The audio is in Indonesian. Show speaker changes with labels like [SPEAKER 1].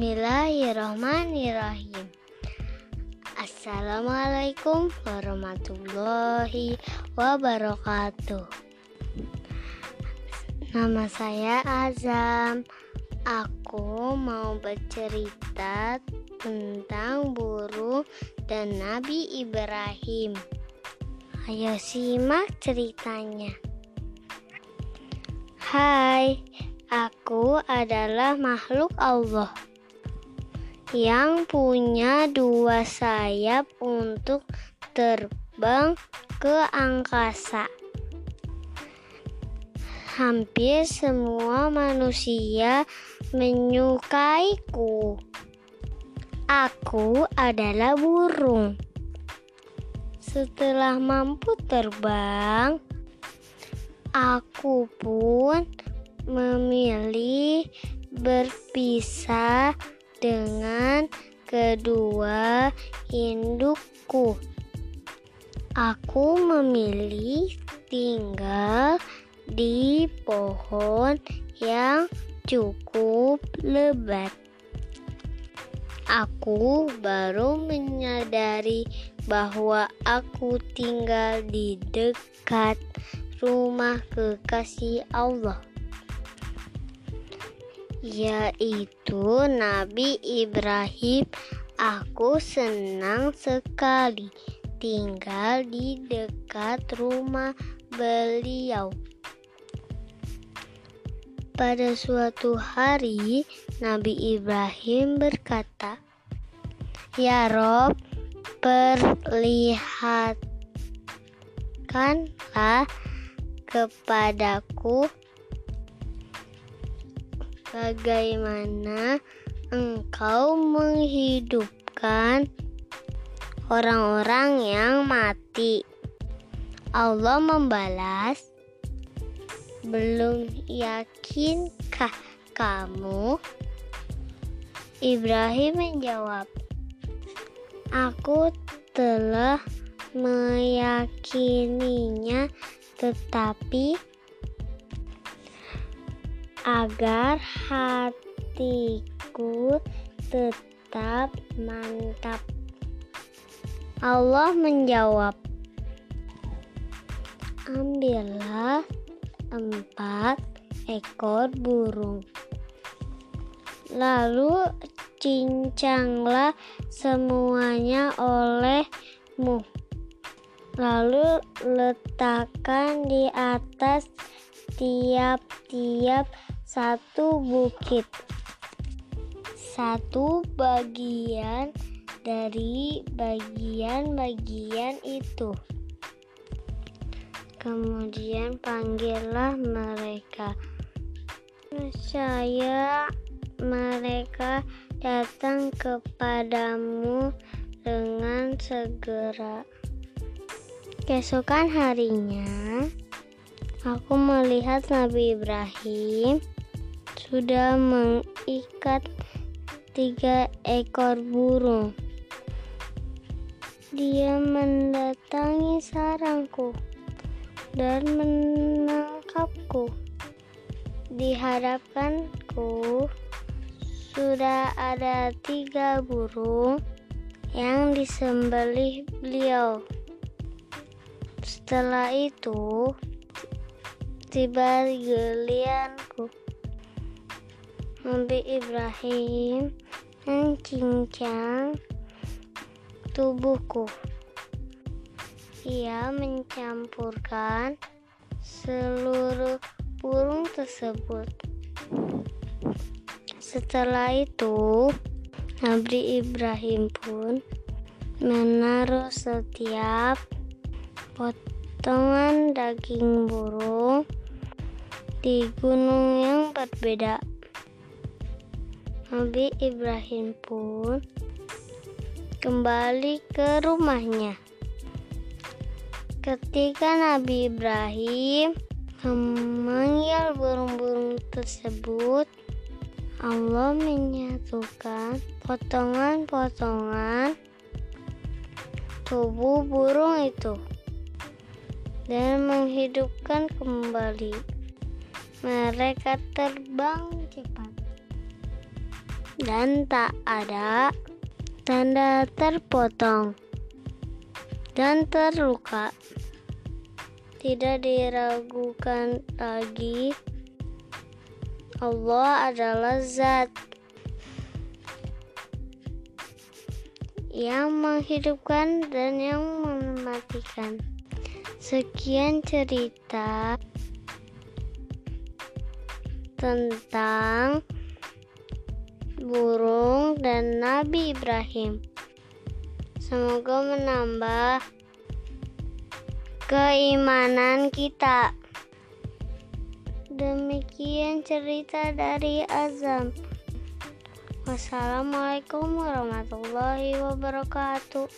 [SPEAKER 1] Bismillahirrahmanirrahim. Assalamualaikum warahmatullahi wabarakatuh. Nama saya Azam. Aku mau bercerita tentang burung dan Nabi Ibrahim. Ayo simak ceritanya. Hai, aku adalah makhluk Allah yang punya dua sayap untuk terbang ke angkasa. Hampir semua manusia menyukaiku. Aku adalah burung. Setelah mampu terbang, aku pun memilih berpisah dengan kedua indukku. Aku memilih tinggal di pohon yang cukup lebat. Aku baru menyadari bahwa aku tinggal di dekat rumah kekasih Allah yaitu Nabi Ibrahim. Aku senang sekali tinggal di dekat rumah beliau. Pada suatu hari, Nabi Ibrahim berkata, "Ya Rob, perlihatkanlah kepadaku bagaimana engkau menghidupkan orang-orang yang mati. Allah membalas, "Belum yakinkah kamu?" Ibrahim menjawab, "Aku telah meyakininya, tetapi agar hatiku tetap mantap. Allah menjawab, Ambillah empat ekor burung. Lalu cincanglah semuanya olehmu. Lalu letakkan di atas tiap-tiap satu bukit, satu bagian dari bagian-bagian itu. Kemudian panggillah mereka. Saya mereka datang kepadamu dengan segera. Keesokan harinya, aku melihat Nabi Ibrahim sudah mengikat tiga ekor burung. Dia mendatangi sarangku dan menangkapku. Di hadapanku sudah ada tiga burung yang disembelih beliau. Setelah itu, tiba giliranku Nabi Ibrahim mencincang tubuhku. Ia mencampurkan seluruh burung tersebut. Setelah itu, Nabi Ibrahim pun menaruh setiap potongan daging burung di gunung yang berbeda. Nabi Ibrahim pun kembali ke rumahnya. Ketika Nabi Ibrahim memanggil burung-burung tersebut, Allah menyatukan potongan-potongan tubuh burung itu dan menghidupkan kembali. Mereka terbang cepat dan tak ada tanda terpotong dan terluka. Tidak diragukan lagi, Allah adalah Zat yang menghidupkan dan yang mematikan. Sekian cerita tentang burung dan Nabi Ibrahim. Semoga menambah keimanan kita. Demikian cerita dari Azam. Wassalamualaikum warahmatullahi wabarakatuh.